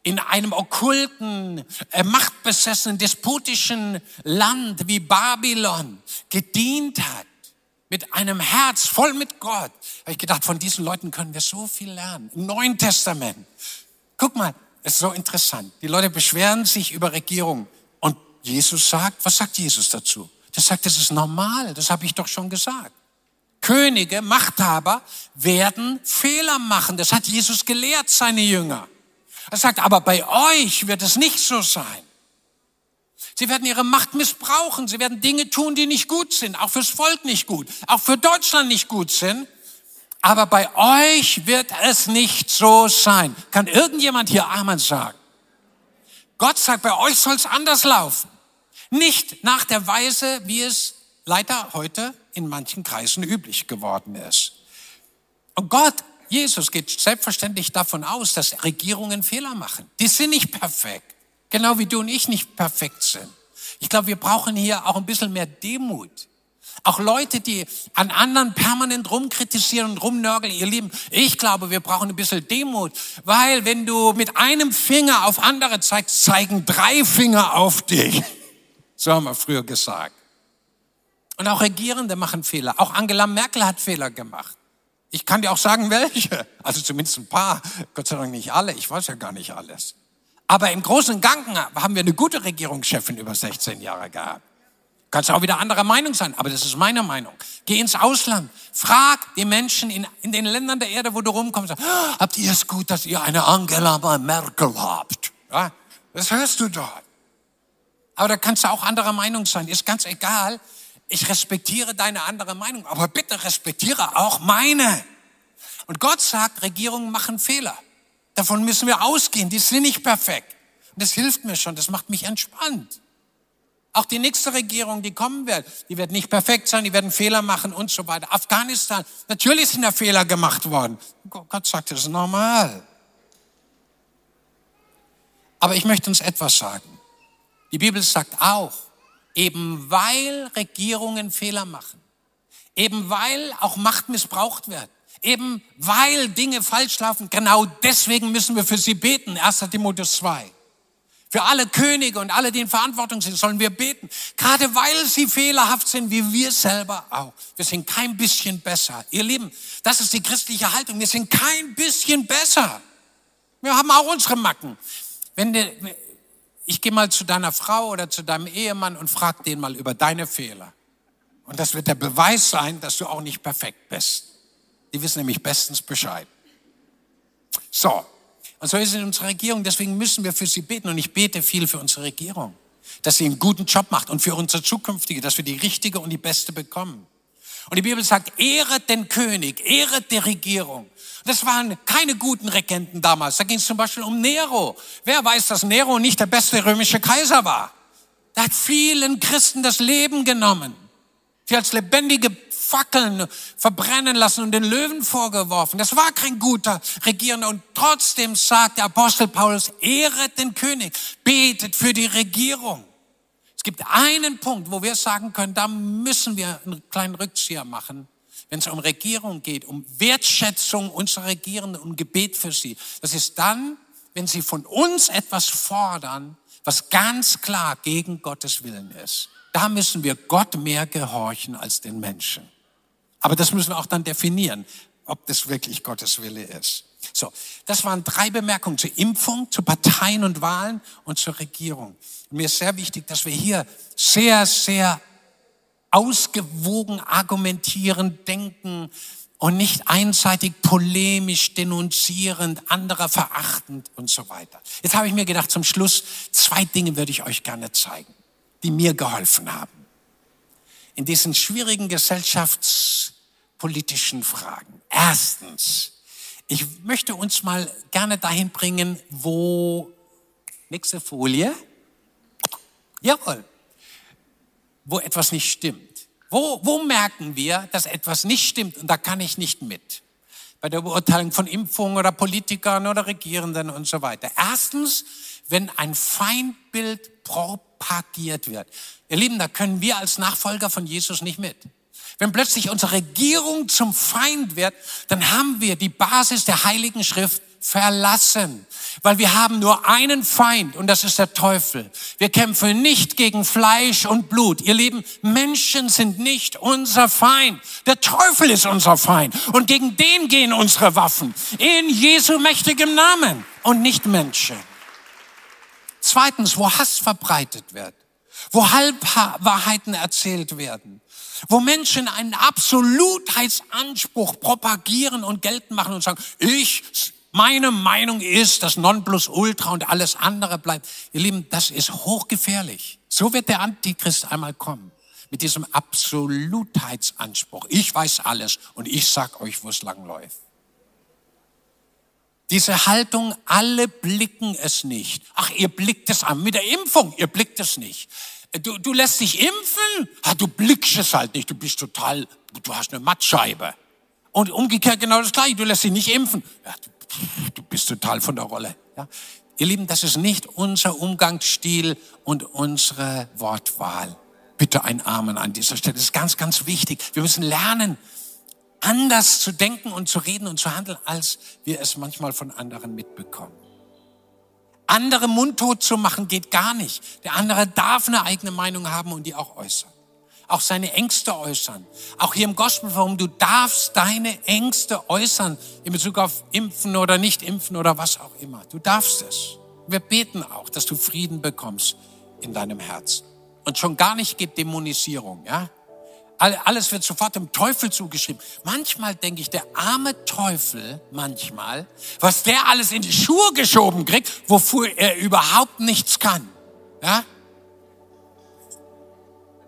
in einem okkulten, äh, machtbesessenen, despotischen Land wie Babylon gedient hat, mit einem Herz voll mit Gott, habe ich gedacht, von diesen Leuten können wir so viel lernen. Im Neuen Testament Guck mal, es ist so interessant. Die Leute beschweren sich über Regierung. Und Jesus sagt, was sagt Jesus dazu? Der sagt, das ist normal, das habe ich doch schon gesagt. Könige, Machthaber werden Fehler machen. Das hat Jesus gelehrt, seine Jünger. Er sagt, aber bei euch wird es nicht so sein. Sie werden ihre Macht missbrauchen. Sie werden Dinge tun, die nicht gut sind. Auch fürs Volk nicht gut. Auch für Deutschland nicht gut sind. Aber bei euch wird es nicht so sein. Kann irgendjemand hier Amen sagen? Gott sagt, bei euch soll es anders laufen. Nicht nach der Weise, wie es leider heute in manchen Kreisen üblich geworden ist. Und Gott, Jesus geht selbstverständlich davon aus, dass Regierungen Fehler machen. Die sind nicht perfekt. Genau wie du und ich nicht perfekt sind. Ich glaube, wir brauchen hier auch ein bisschen mehr Demut. Auch Leute, die an anderen permanent rumkritisieren und rumnörgeln, ihr Lieben, ich glaube, wir brauchen ein bisschen Demut, weil wenn du mit einem Finger auf andere zeigst, zeigen drei Finger auf dich. So haben wir früher gesagt. Und auch Regierende machen Fehler. Auch Angela Merkel hat Fehler gemacht. Ich kann dir auch sagen, welche. Also zumindest ein paar. Gott sei Dank nicht alle. Ich weiß ja gar nicht alles. Aber im Großen und Ganzen haben wir eine gute Regierungschefin über 16 Jahre gehabt. Kannst auch wieder anderer Meinung sein, aber das ist meine Meinung. Geh ins Ausland, frag die Menschen in, in den Ländern der Erde, wo du rumkommst, ah, habt ihr es gut, dass ihr eine Angela Merkel habt? Ja, das hörst du dort. Aber da kannst du auch anderer Meinung sein, ist ganz egal. Ich respektiere deine andere Meinung, aber bitte respektiere auch meine. Und Gott sagt, Regierungen machen Fehler. Davon müssen wir ausgehen, die sind nicht perfekt. Und das hilft mir schon, das macht mich entspannt. Auch die nächste Regierung, die kommen wird, die wird nicht perfekt sein, die werden Fehler machen und so weiter. Afghanistan, natürlich sind da Fehler gemacht worden. Gott sagt, das ist normal. Aber ich möchte uns etwas sagen. Die Bibel sagt auch, eben weil Regierungen Fehler machen, eben weil auch Macht missbraucht wird, Eben weil Dinge falsch laufen, genau deswegen müssen wir für sie beten. 1. Timotheus 2. Für alle Könige und alle, die in Verantwortung sind, sollen wir beten. Gerade weil sie fehlerhaft sind, wie wir selber auch. Wir sind kein bisschen besser. Ihr Lieben, das ist die christliche Haltung. Wir sind kein bisschen besser. Wir haben auch unsere Macken. Wenn der, ich gehe mal zu deiner Frau oder zu deinem Ehemann und frag den mal über deine Fehler. Und das wird der Beweis sein, dass du auch nicht perfekt bist. Die wissen nämlich bestens Bescheid. So. Und so ist es in unserer Regierung. Deswegen müssen wir für sie beten. Und ich bete viel für unsere Regierung. Dass sie einen guten Job macht und für unsere zukünftige, dass wir die richtige und die beste bekommen. Und die Bibel sagt, ehret den König, ehret die Regierung. Das waren keine guten Regenten damals. Da ging es zum Beispiel um Nero. Wer weiß, dass Nero nicht der beste römische Kaiser war? Der hat vielen Christen das Leben genommen. Sie als lebendige Fackeln verbrennen lassen und den Löwen vorgeworfen. Das war kein guter Regierender. Und trotzdem sagt der Apostel Paulus, ehret den König, betet für die Regierung. Es gibt einen Punkt, wo wir sagen können, da müssen wir einen kleinen Rückzieher machen, wenn es um Regierung geht, um Wertschätzung unserer Regierenden und Gebet für sie. Das ist dann, wenn sie von uns etwas fordern, was ganz klar gegen Gottes Willen ist. Da müssen wir Gott mehr gehorchen als den Menschen. Aber das müssen wir auch dann definieren, ob das wirklich Gottes Wille ist. So, das waren drei Bemerkungen zur Impfung, zu Parteien und Wahlen und zur Regierung. Und mir ist sehr wichtig, dass wir hier sehr, sehr ausgewogen argumentieren, denken und nicht einseitig polemisch, denunzierend, anderer verachtend und so weiter. Jetzt habe ich mir gedacht, zum Schluss zwei Dinge würde ich euch gerne zeigen die mir geholfen haben. In diesen schwierigen gesellschaftspolitischen Fragen. Erstens, ich möchte uns mal gerne dahin bringen, wo, nächste Folie, jawohl, wo etwas nicht stimmt. Wo, wo merken wir, dass etwas nicht stimmt und da kann ich nicht mit? Bei der Beurteilung von Impfungen oder Politikern oder Regierenden und so weiter. Erstens, wenn ein Feindbild propagiert wird. Ihr Lieben, da können wir als Nachfolger von Jesus nicht mit. Wenn plötzlich unsere Regierung zum Feind wird, dann haben wir die Basis der Heiligen Schrift verlassen, weil wir haben nur einen Feind und das ist der Teufel. Wir kämpfen nicht gegen Fleisch und Blut. Ihr Lieben, Menschen sind nicht unser Feind. Der Teufel ist unser Feind und gegen den gehen unsere Waffen in Jesu mächtigem Namen und nicht Menschen. Zweitens, wo Hass verbreitet wird, wo Halbwahrheiten erzählt werden, wo Menschen einen Absolutheitsanspruch propagieren und geltend machen und sagen, ich, meine Meinung ist, das Nonplusultra und alles andere bleibt. Ihr Lieben, das ist hochgefährlich. So wird der Antichrist einmal kommen. Mit diesem Absolutheitsanspruch. Ich weiß alles und ich sag euch, wo es lang läuft. Diese Haltung, alle blicken es nicht. Ach, ihr blickt es an. Mit der Impfung, ihr blickt es nicht. Du, du lässt dich impfen? Ah, du blickst es halt nicht. Du bist total, du hast eine Mattscheibe. Und umgekehrt genau das Gleiche. Du lässt dich nicht impfen. Ja, du, du bist total von der Rolle. Ja? Ihr Lieben, das ist nicht unser Umgangsstil und unsere Wortwahl. Bitte ein Amen an dieser Stelle. Das ist ganz, ganz wichtig. Wir müssen lernen, anders zu denken und zu reden und zu handeln, als wir es manchmal von anderen mitbekommen. Andere mundtot zu machen geht gar nicht. Der andere darf eine eigene Meinung haben und die auch äußern. Auch seine Ängste äußern. Auch hier im Gospelforum, du darfst deine Ängste äußern in Bezug auf Impfen oder nicht impfen oder was auch immer. Du darfst es. Wir beten auch, dass du Frieden bekommst in deinem Herzen. Und schon gar nicht geht Dämonisierung, ja? Alles wird sofort dem Teufel zugeschrieben. Manchmal denke ich, der arme Teufel, manchmal, was der alles in die Schuhe geschoben kriegt, wofür er überhaupt nichts kann. Ja?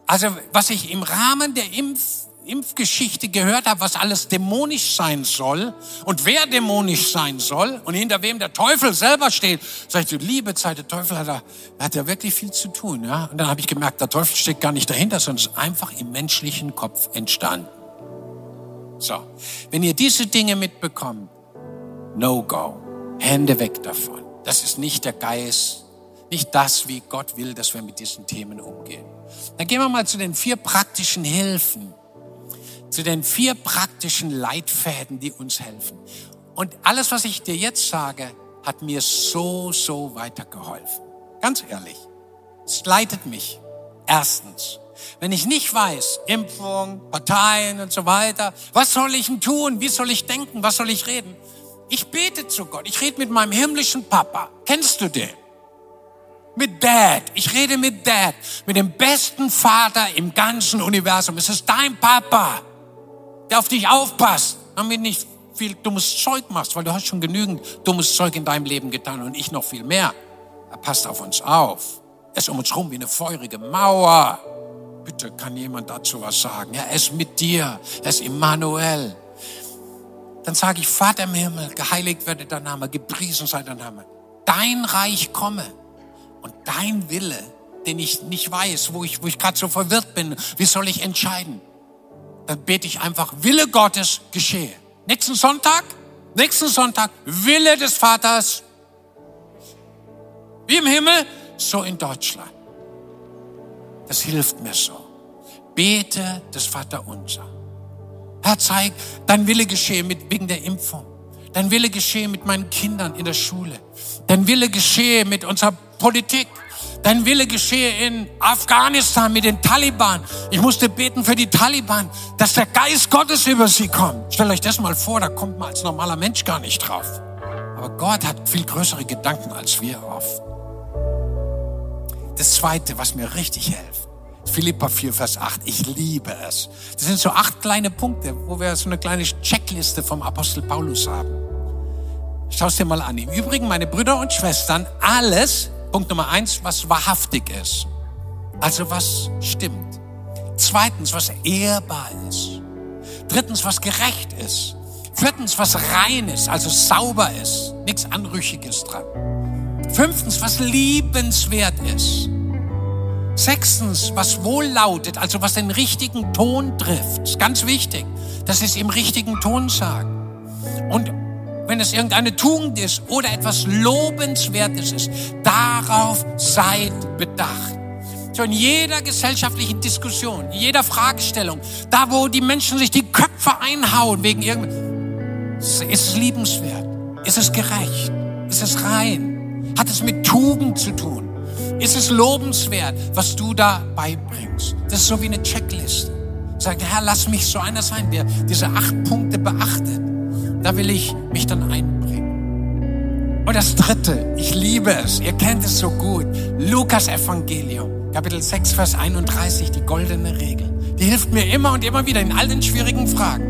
Also, was ich im Rahmen der Impf Impfgeschichte gehört habe, was alles dämonisch sein soll und wer dämonisch sein soll und hinter wem der Teufel selber steht, sag ich, du liebe Zeit, der Teufel hat da, hat ja wirklich viel zu tun. Ja? Und dann habe ich gemerkt, der Teufel steht gar nicht dahinter, sondern ist einfach im menschlichen Kopf entstanden. So, wenn ihr diese Dinge mitbekommt, no go, Hände weg davon. Das ist nicht der Geist, nicht das, wie Gott will, dass wir mit diesen Themen umgehen. Dann gehen wir mal zu den vier praktischen Hilfen, zu den vier praktischen Leitfäden, die uns helfen. Und alles, was ich dir jetzt sage, hat mir so, so weitergeholfen. Ganz ehrlich. Es leitet mich. Erstens. Wenn ich nicht weiß, Impfung, Parteien und so weiter, was soll ich denn tun? Wie soll ich denken? Was soll ich reden? Ich bete zu Gott. Ich rede mit meinem himmlischen Papa. Kennst du den? Mit Dad. Ich rede mit Dad. Mit dem besten Vater im ganzen Universum. Es ist dein Papa, der auf dich aufpasst, damit nicht viel dummes Zeug machst, weil du hast schon genügend dummes Zeug in deinem Leben getan und ich noch viel mehr. Er passt auf uns auf. Er ist um uns rum wie eine feurige Mauer. Bitte kann jemand dazu was sagen? Er ist mit dir. Er ist Immanuel. Dann sage ich, Vater im Himmel, geheiligt werde dein Name, gepriesen sei dein Name. Dein Reich komme und dein Wille, den ich nicht weiß, wo ich, wo ich gerade so verwirrt bin, wie soll ich entscheiden? Dann bete ich einfach, Wille Gottes geschehe. Nächsten Sonntag, nächsten Sonntag, Wille des Vaters, wie im Himmel, so in Deutschland. Das hilft mir so. Bete das Vaterunser. Herr, zeig, dein Wille geschehe mit, wegen der Impfung. Dein Wille geschehe mit meinen Kindern in der Schule. Dein Wille geschehe mit unserer Politik. Dein Wille geschehe in Afghanistan mit den Taliban. Ich musste beten für die Taliban, dass der Geist Gottes über sie kommt. Stellt euch das mal vor, da kommt man als normaler Mensch gar nicht drauf. Aber Gott hat viel größere Gedanken als wir oft. Das zweite, was mir richtig hilft. Philippa 4, Vers 8. Ich liebe es. Das sind so acht kleine Punkte, wo wir so eine kleine Checkliste vom Apostel Paulus haben. Schau es dir mal an. Im Übrigen, meine Brüder und Schwestern, alles, Punkt Nummer eins, was wahrhaftig ist. Also was stimmt. Zweitens, was ehrbar ist. Drittens, was gerecht ist. Viertens, was rein ist, also sauber ist. Nichts Anrüchiges dran. Fünftens, was liebenswert ist. Sechstens, was wohl lautet, also was den richtigen Ton trifft. Ganz wichtig, dass es im richtigen Ton sagen. Und wenn es irgendeine Tugend ist oder etwas Lobenswertes ist, darauf seid bedacht. So in jeder gesellschaftlichen Diskussion, in jeder Fragestellung, da wo die Menschen sich die Köpfe einhauen wegen irgend, ist es liebenswert, ist es gerecht, ist es rein, hat es mit Tugend zu tun. Ist es lobenswert, was du da beibringst? Das ist so wie eine Checkliste. Sagt, Herr, lass mich so einer sein, der diese acht Punkte beachtet. Da will ich mich dann einbringen. Und das dritte, ich liebe es, ihr kennt es so gut. Lukas Evangelium, Kapitel 6, Vers 31, die goldene Regel. Die hilft mir immer und immer wieder in all den schwierigen Fragen.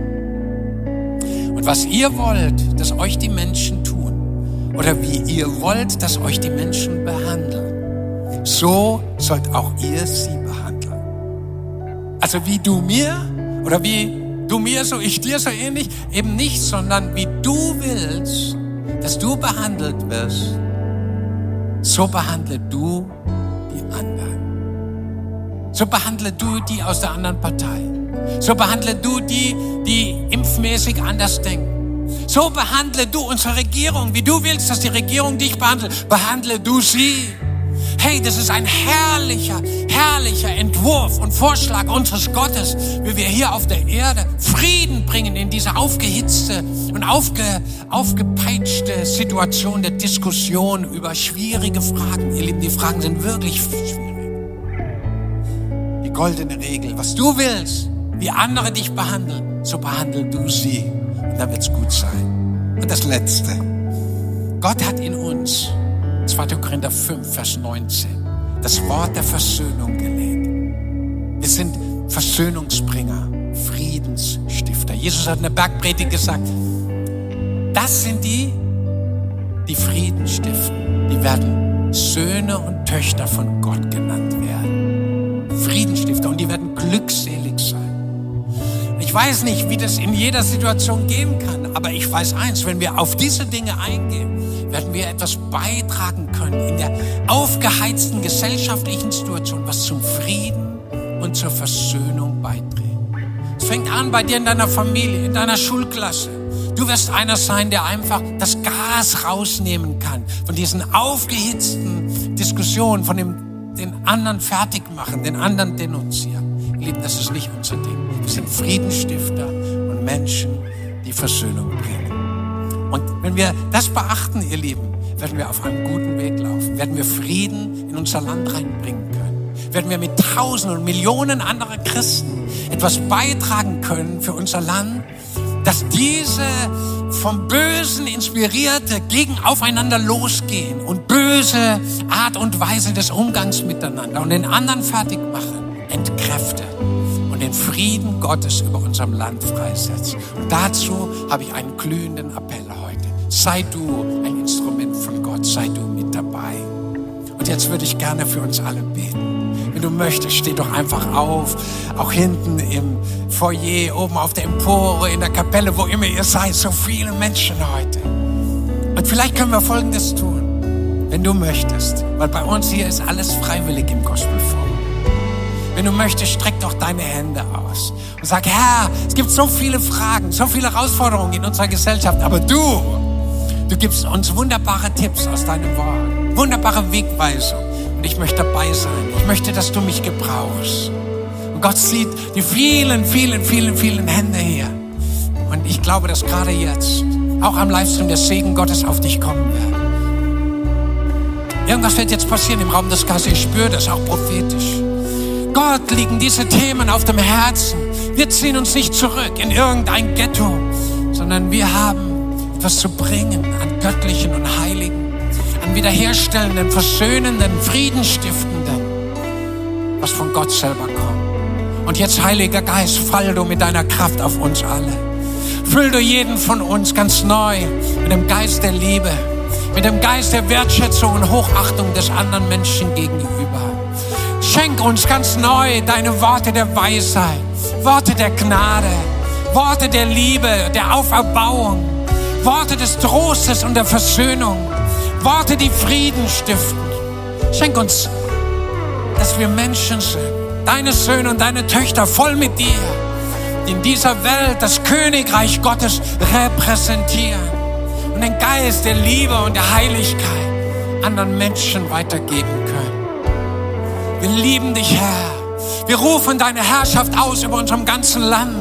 Und was ihr wollt, dass euch die Menschen tun, oder wie ihr wollt, dass euch die Menschen behandeln, so sollt auch ihr sie behandeln. Also wie du mir oder wie du mir so, ich dir so ähnlich, eben nicht, sondern wie du willst, dass du behandelt wirst, so behandle du die anderen. So behandle du die aus der anderen Partei. So behandle du die, die impfmäßig anders denken. So behandle du unsere Regierung, wie du willst, dass die Regierung dich behandelt. Behandle du sie. Hey, das ist ein herrlicher, herrlicher Entwurf und Vorschlag unseres Gottes, wie wir hier auf der Erde Frieden bringen in diese aufgehitzte und aufge, aufgepeitschte Situation der Diskussion über schwierige Fragen. Ihr Lieben, die Fragen sind wirklich schwierig. Die goldene Regel, was du willst, wie andere dich behandeln, so behandel du sie. Und dann wird's gut sein. Und das Letzte. Gott hat in uns 2. Korinther 5, Vers 19. Das Wort der Versöhnung gelegt. Wir sind Versöhnungsbringer, Friedensstifter. Jesus hat in der Bergpredigt gesagt, das sind die, die Frieden stiften. Die werden Söhne und Töchter von Gott genannt werden. Friedenstifter und die werden glückselig sein. Ich weiß nicht, wie das in jeder Situation gehen kann, aber ich weiß eins, wenn wir auf diese Dinge eingehen, werden wir etwas beitragen können in der aufgeheizten gesellschaftlichen Situation, was zum Frieden und zur Versöhnung beiträgt. Es fängt an bei dir in deiner Familie, in deiner Schulklasse. Du wirst einer sein, der einfach das Gas rausnehmen kann von diesen aufgehitzten Diskussionen, von dem, den anderen fertig machen, den anderen denunzieren. Lieben, das ist nicht unser Ding. Wir sind Friedensstifter und Menschen, die Versöhnung bringen. Und wenn wir das beachten, ihr Lieben, werden wir auf einem guten Weg laufen, werden wir Frieden in unser Land reinbringen können, werden wir mit Tausenden und Millionen anderer Christen etwas beitragen können für unser Land, dass diese vom Bösen inspirierte gegen aufeinander losgehen und böse Art und Weise des Umgangs miteinander und den anderen fertig machen, entkräftet und den Frieden Gottes über unserem Land freisetzt. Und dazu habe ich einen glühenden Appell. Sei du ein Instrument von Gott, sei du mit dabei. Und jetzt würde ich gerne für uns alle beten. Wenn du möchtest, steh doch einfach auf. Auch hinten im Foyer, oben auf der Empore, in der Kapelle, wo immer ihr seid. So viele Menschen heute. Und vielleicht können wir Folgendes tun, wenn du möchtest. Weil bei uns hier ist alles freiwillig im Gospelforum. Wenn du möchtest, streck doch deine Hände aus und sag, Herr, es gibt so viele Fragen, so viele Herausforderungen in unserer Gesellschaft, aber du, du gibst uns wunderbare Tipps aus deinem Wort, wunderbare Wegweisung. Und ich möchte dabei sein. Ich möchte, dass du mich gebrauchst. Und Gott sieht die vielen, vielen, vielen, vielen Hände hier. Und ich glaube, dass gerade jetzt, auch am Livestream, der Segen Gottes auf dich kommen wird. Irgendwas wird jetzt passieren im Raum des Geistes. Ich spüre das auch prophetisch. Gott liegen diese Themen auf dem Herzen. Wir ziehen uns nicht zurück in irgendein Ghetto, sondern wir haben etwas zu bringen an Göttlichen und Heiligen an wiederherstellenden, versöhnenden, friedenstiftenden, was von Gott selber kommt. Und jetzt, Heiliger Geist, fall du mit deiner Kraft auf uns alle. Füll du jeden von uns ganz neu mit dem Geist der Liebe, mit dem Geist der Wertschätzung und Hochachtung des anderen Menschen gegenüber. Schenk uns ganz neu deine Worte der Weisheit, Worte der Gnade, Worte der Liebe, der Auferbauung, Worte des Trostes und der Versöhnung. Worte, die Frieden stiften. Schenk uns, dass wir Menschen sind, deine Söhne und deine Töchter voll mit dir, die in dieser Welt das Königreich Gottes repräsentieren und den Geist der Liebe und der Heiligkeit anderen Menschen weitergeben können. Wir lieben dich, Herr. Wir rufen deine Herrschaft aus über unserem ganzen Land.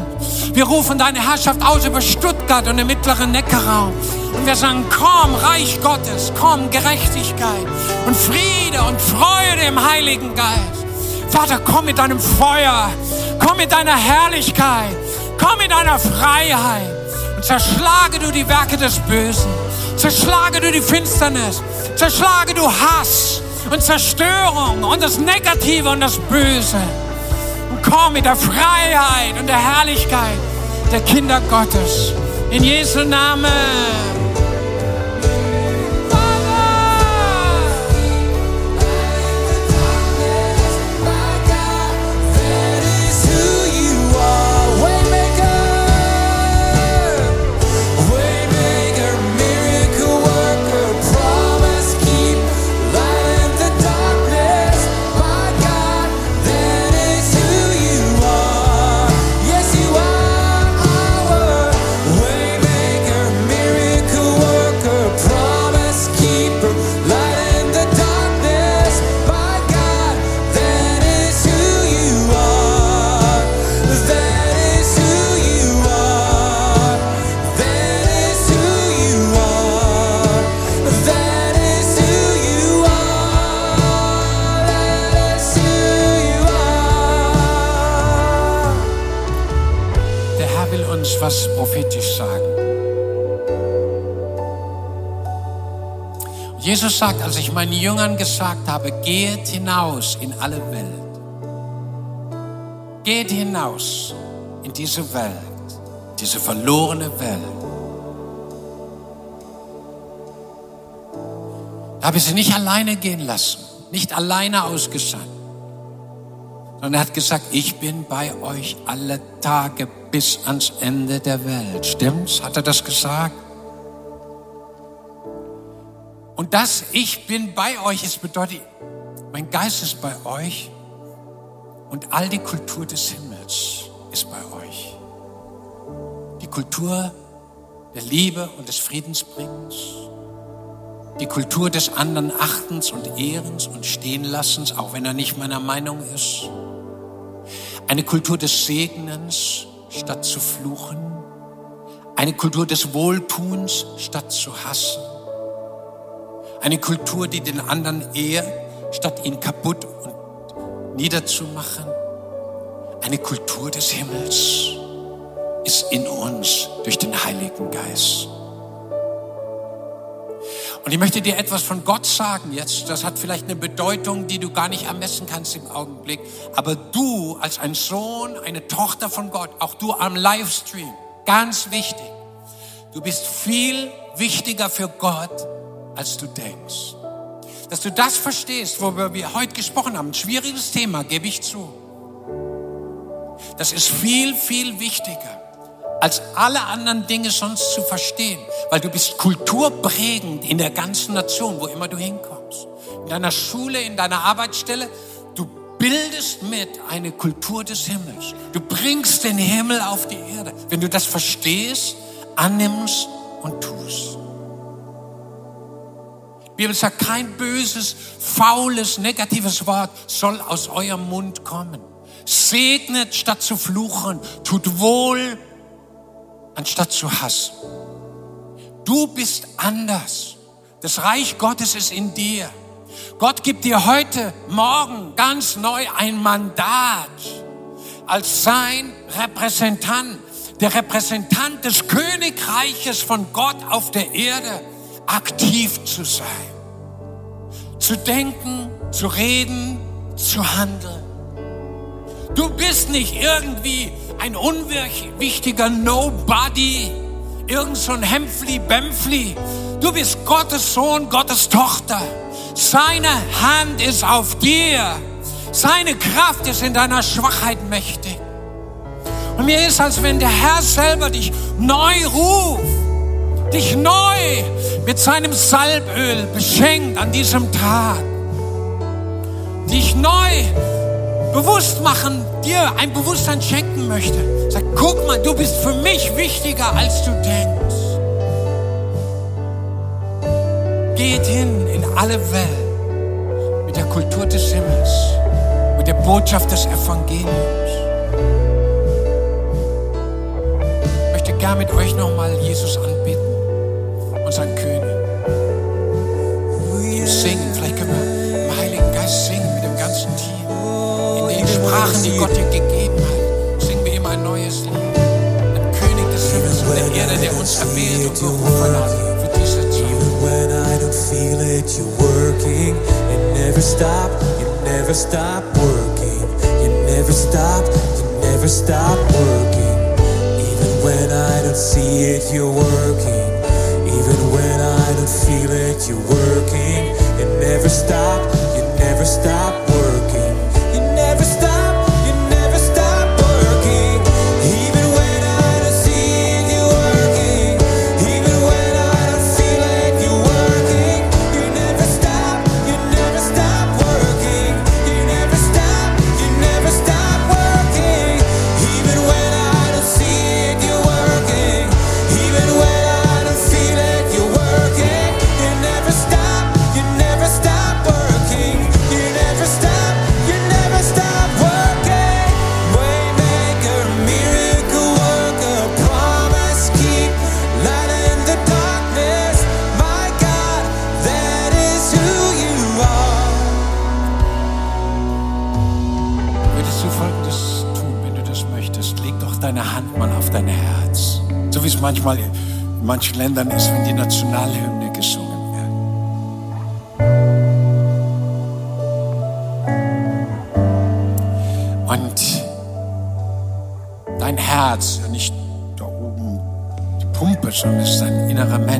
Wir rufen deine Herrschaft aus über Stuttgart und den mittleren Neckarraum. Und wir sagen, komm, Reich Gottes, komm, Gerechtigkeit und Friede und Freude im Heiligen Geist. Vater, komm mit deinem Feuer, komm mit deiner Herrlichkeit, komm mit deiner Freiheit und zerschlage du die Werke des Bösen, zerschlage du die Finsternis, zerschlage du Hass und Zerstörung und das Negative und das Böse. Und komm mit der Freiheit und der Herrlichkeit der Kinder Gottes. In Jesu Namen. Meinen Jüngern gesagt habe, geht hinaus in alle Welt. Geht hinaus in diese Welt, diese verlorene Welt. Da habe ich sie nicht alleine gehen lassen, nicht alleine ausgesandt, sondern er hat gesagt, ich bin bei euch alle Tage bis ans Ende der Welt. Stimmt's? Hat er das gesagt? Und das Ich bin bei euch, es bedeutet, mein Geist ist bei euch und all die Kultur des Himmels ist bei euch. Die Kultur der Liebe und des Friedensbringens, die Kultur des anderen Achtens und Ehrens und Stehenlassens, auch wenn er nicht meiner Meinung ist. Eine Kultur des Segnens statt zu fluchen. Eine Kultur des Wohltuns statt zu hassen. Eine Kultur, die den anderen ehrt, statt ihn kaputt und niederzumachen. Eine Kultur des Himmels ist in uns durch den Heiligen Geist. Und ich möchte dir etwas von Gott sagen jetzt. Das hat vielleicht eine Bedeutung, die du gar nicht ermessen kannst im Augenblick. Aber du als ein Sohn, eine Tochter von Gott, auch du am Livestream, ganz wichtig. Du bist viel wichtiger für Gott, als du denkst. Dass du das verstehst, worüber wir heute gesprochen haben. Ein schwieriges Thema, gebe ich zu. Das ist viel, viel wichtiger als alle anderen Dinge sonst zu verstehen, weil du bist kulturprägend in der ganzen Nation, wo immer du hinkommst. In deiner Schule, in deiner Arbeitsstelle, du bildest mit eine Kultur des Himmels. Du bringst den Himmel auf die Erde. Wenn du das verstehst, annimmst und tust. Bibel sagt, kein böses, faules, negatives Wort soll aus eurem Mund kommen. Segnet statt zu fluchen, tut wohl anstatt zu hassen. Du bist anders. Das Reich Gottes ist in dir. Gott gibt dir heute, morgen ganz neu ein Mandat als sein Repräsentant, der Repräsentant des Königreiches von Gott auf der Erde, aktiv zu sein. Zu denken, zu reden, zu handeln. Du bist nicht irgendwie ein unwichtiger Nobody, irgend so ein Hempfli, Bempfli. Du bist Gottes Sohn, Gottes Tochter. Seine Hand ist auf dir. Seine Kraft ist in deiner Schwachheit mächtig. Und mir ist, als wenn der Herr selber dich neu ruft, dich neu mit seinem Salböl beschenkt an diesem Tag, dich neu bewusst machen, dir ein Bewusstsein schenken möchte. Sag, guck mal, du bist für mich wichtiger, als du denkst. Geht hin in alle Welt mit der Kultur des Himmels, mit der Botschaft des Evangeliums. Ich möchte gern mit euch nochmal Jesus anbeten, unseren König. Ihm singen, vielleicht können wir im Heiligen Geist singen mit dem ganzen Team. Sprachen, die Gott dir gegeben hat, singen wir ein neues Lied. König des Himmels und der Erde, der uns erwählt und berufen hat für diese Zeit. When I don't feel it, you're working. You never stop, you never stop working. You never stop, you never stop working. Even when I don't see it, you're working. Even when I don't feel it, you're working. You never stop, you never stop working.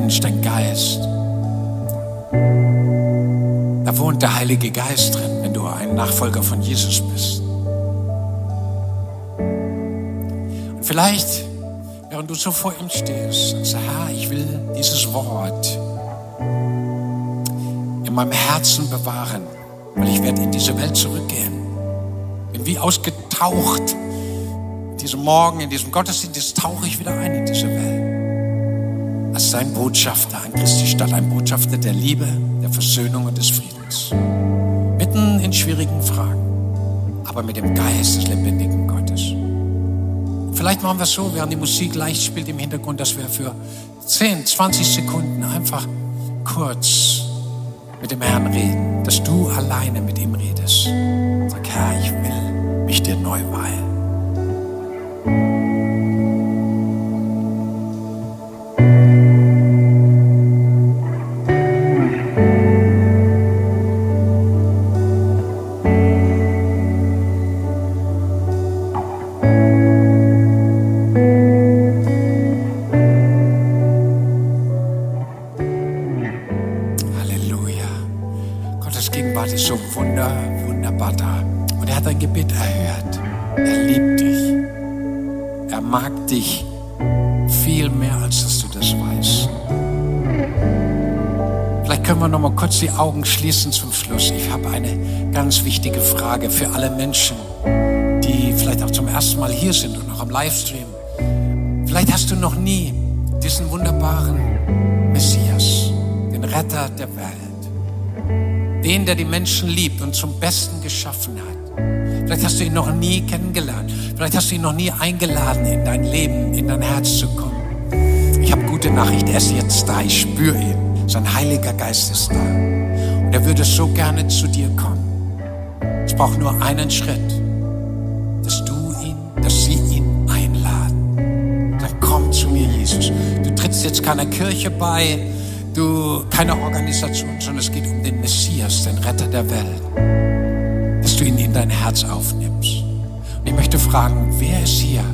Mensch, dein Geist. Da wohnt der Heilige Geist drin, wenn du ein Nachfolger von Jesus bist. Und vielleicht, während du so vor ihm stehst, sagst Herr, ich will dieses Wort in meinem Herzen bewahren, weil ich werde in diese Welt zurückgehen. Bin wie ausgetaucht. In diesem Morgen, in diesem Gottesdienst tauche ich wieder ein in diese Welt. Als sein Botschafter an Christi Stadt, ein Botschafter der Liebe, der Versöhnung und des Friedens. Mitten in schwierigen Fragen, aber mit dem Geist des lebendigen Gottes. Vielleicht machen wir es so, während die Musik leicht spielt im Hintergrund, dass wir für 10, 20 Sekunden einfach kurz mit dem Herrn reden, dass du alleine mit ihm redest. Sag, Herr, ich will mich dir neu weihen. Schließen zum Schluss. Ich habe eine ganz wichtige Frage für alle Menschen, die vielleicht auch zum ersten Mal hier sind und auch am Livestream. Vielleicht hast du noch nie diesen wunderbaren Messias, den Retter der Welt, den, der die Menschen liebt und zum Besten geschaffen hat. Vielleicht hast du ihn noch nie kennengelernt. Vielleicht hast du ihn noch nie eingeladen, in dein Leben, in dein Herz zu kommen. Ich habe gute Nachricht, er ist jetzt da. Ich spüre ihn. Sein Heiliger Geist ist da. Er würde so gerne zu dir kommen. Es braucht nur einen Schritt, dass du ihn, dass sie ihn einladen. Dann komm zu mir, Jesus. Du trittst jetzt keiner Kirche bei, du keine Organisation, sondern es geht um den Messias, den Retter der Welt. Dass du ihn in dein Herz aufnimmst. Und ich möchte fragen, wer ist hier,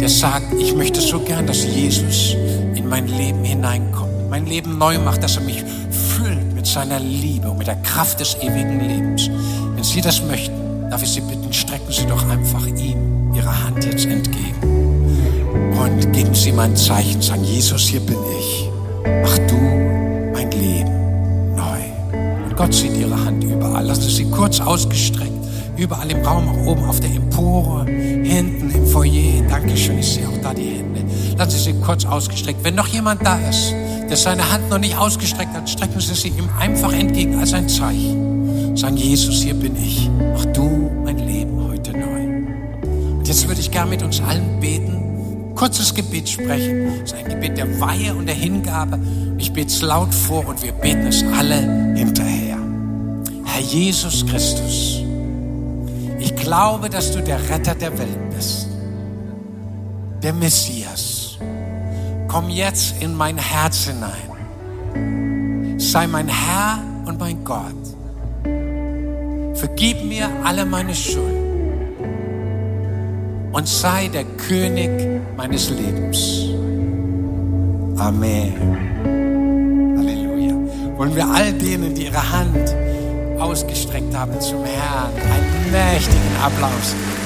der sagt, ich möchte so gern, dass Jesus in mein Leben hineinkommt, mein Leben neu macht, dass er mich seiner Liebe und mit der Kraft des ewigen Lebens. Wenn Sie das möchten, darf ich Sie bitten, strecken Sie doch einfach ihm Ihre Hand jetzt entgegen und geben Sie mein Zeichen, sagen, Jesus, hier bin ich. Mach du mein Leben neu. Und Gott sieht Ihre Hand überall. Lassen Sie sie kurz ausgestreckt. Überall im Raum, auch oben auf der Empore, hinten im Foyer. Dankeschön, ich sehe auch da die Hände. Lassen Sie sie kurz ausgestreckt. Wenn noch jemand da ist, der seine Hand noch nicht ausgestreckt hat, strecken Sie sie ihm einfach entgegen als ein Zeichen. Sagen, Jesus, hier bin ich. Mach du mein Leben heute neu. Und jetzt würde ich gern mit uns allen beten, kurzes Gebet sprechen. Es ist ein Gebet der Weihe und der Hingabe. Ich bete es laut vor und wir beten es alle hinterher. Herr Jesus Christus, ich glaube, dass du der Retter der Welt bist, der Messias. Komm jetzt in mein Herz hinein. Sei mein Herr und mein Gott. Vergib mir alle meine Schuld und sei der König meines Lebens. Amen. Halleluja. Wollen wir all denen, die ihre Hand ausgestreckt haben zum Herrn, einen mächtigen Applaus geben.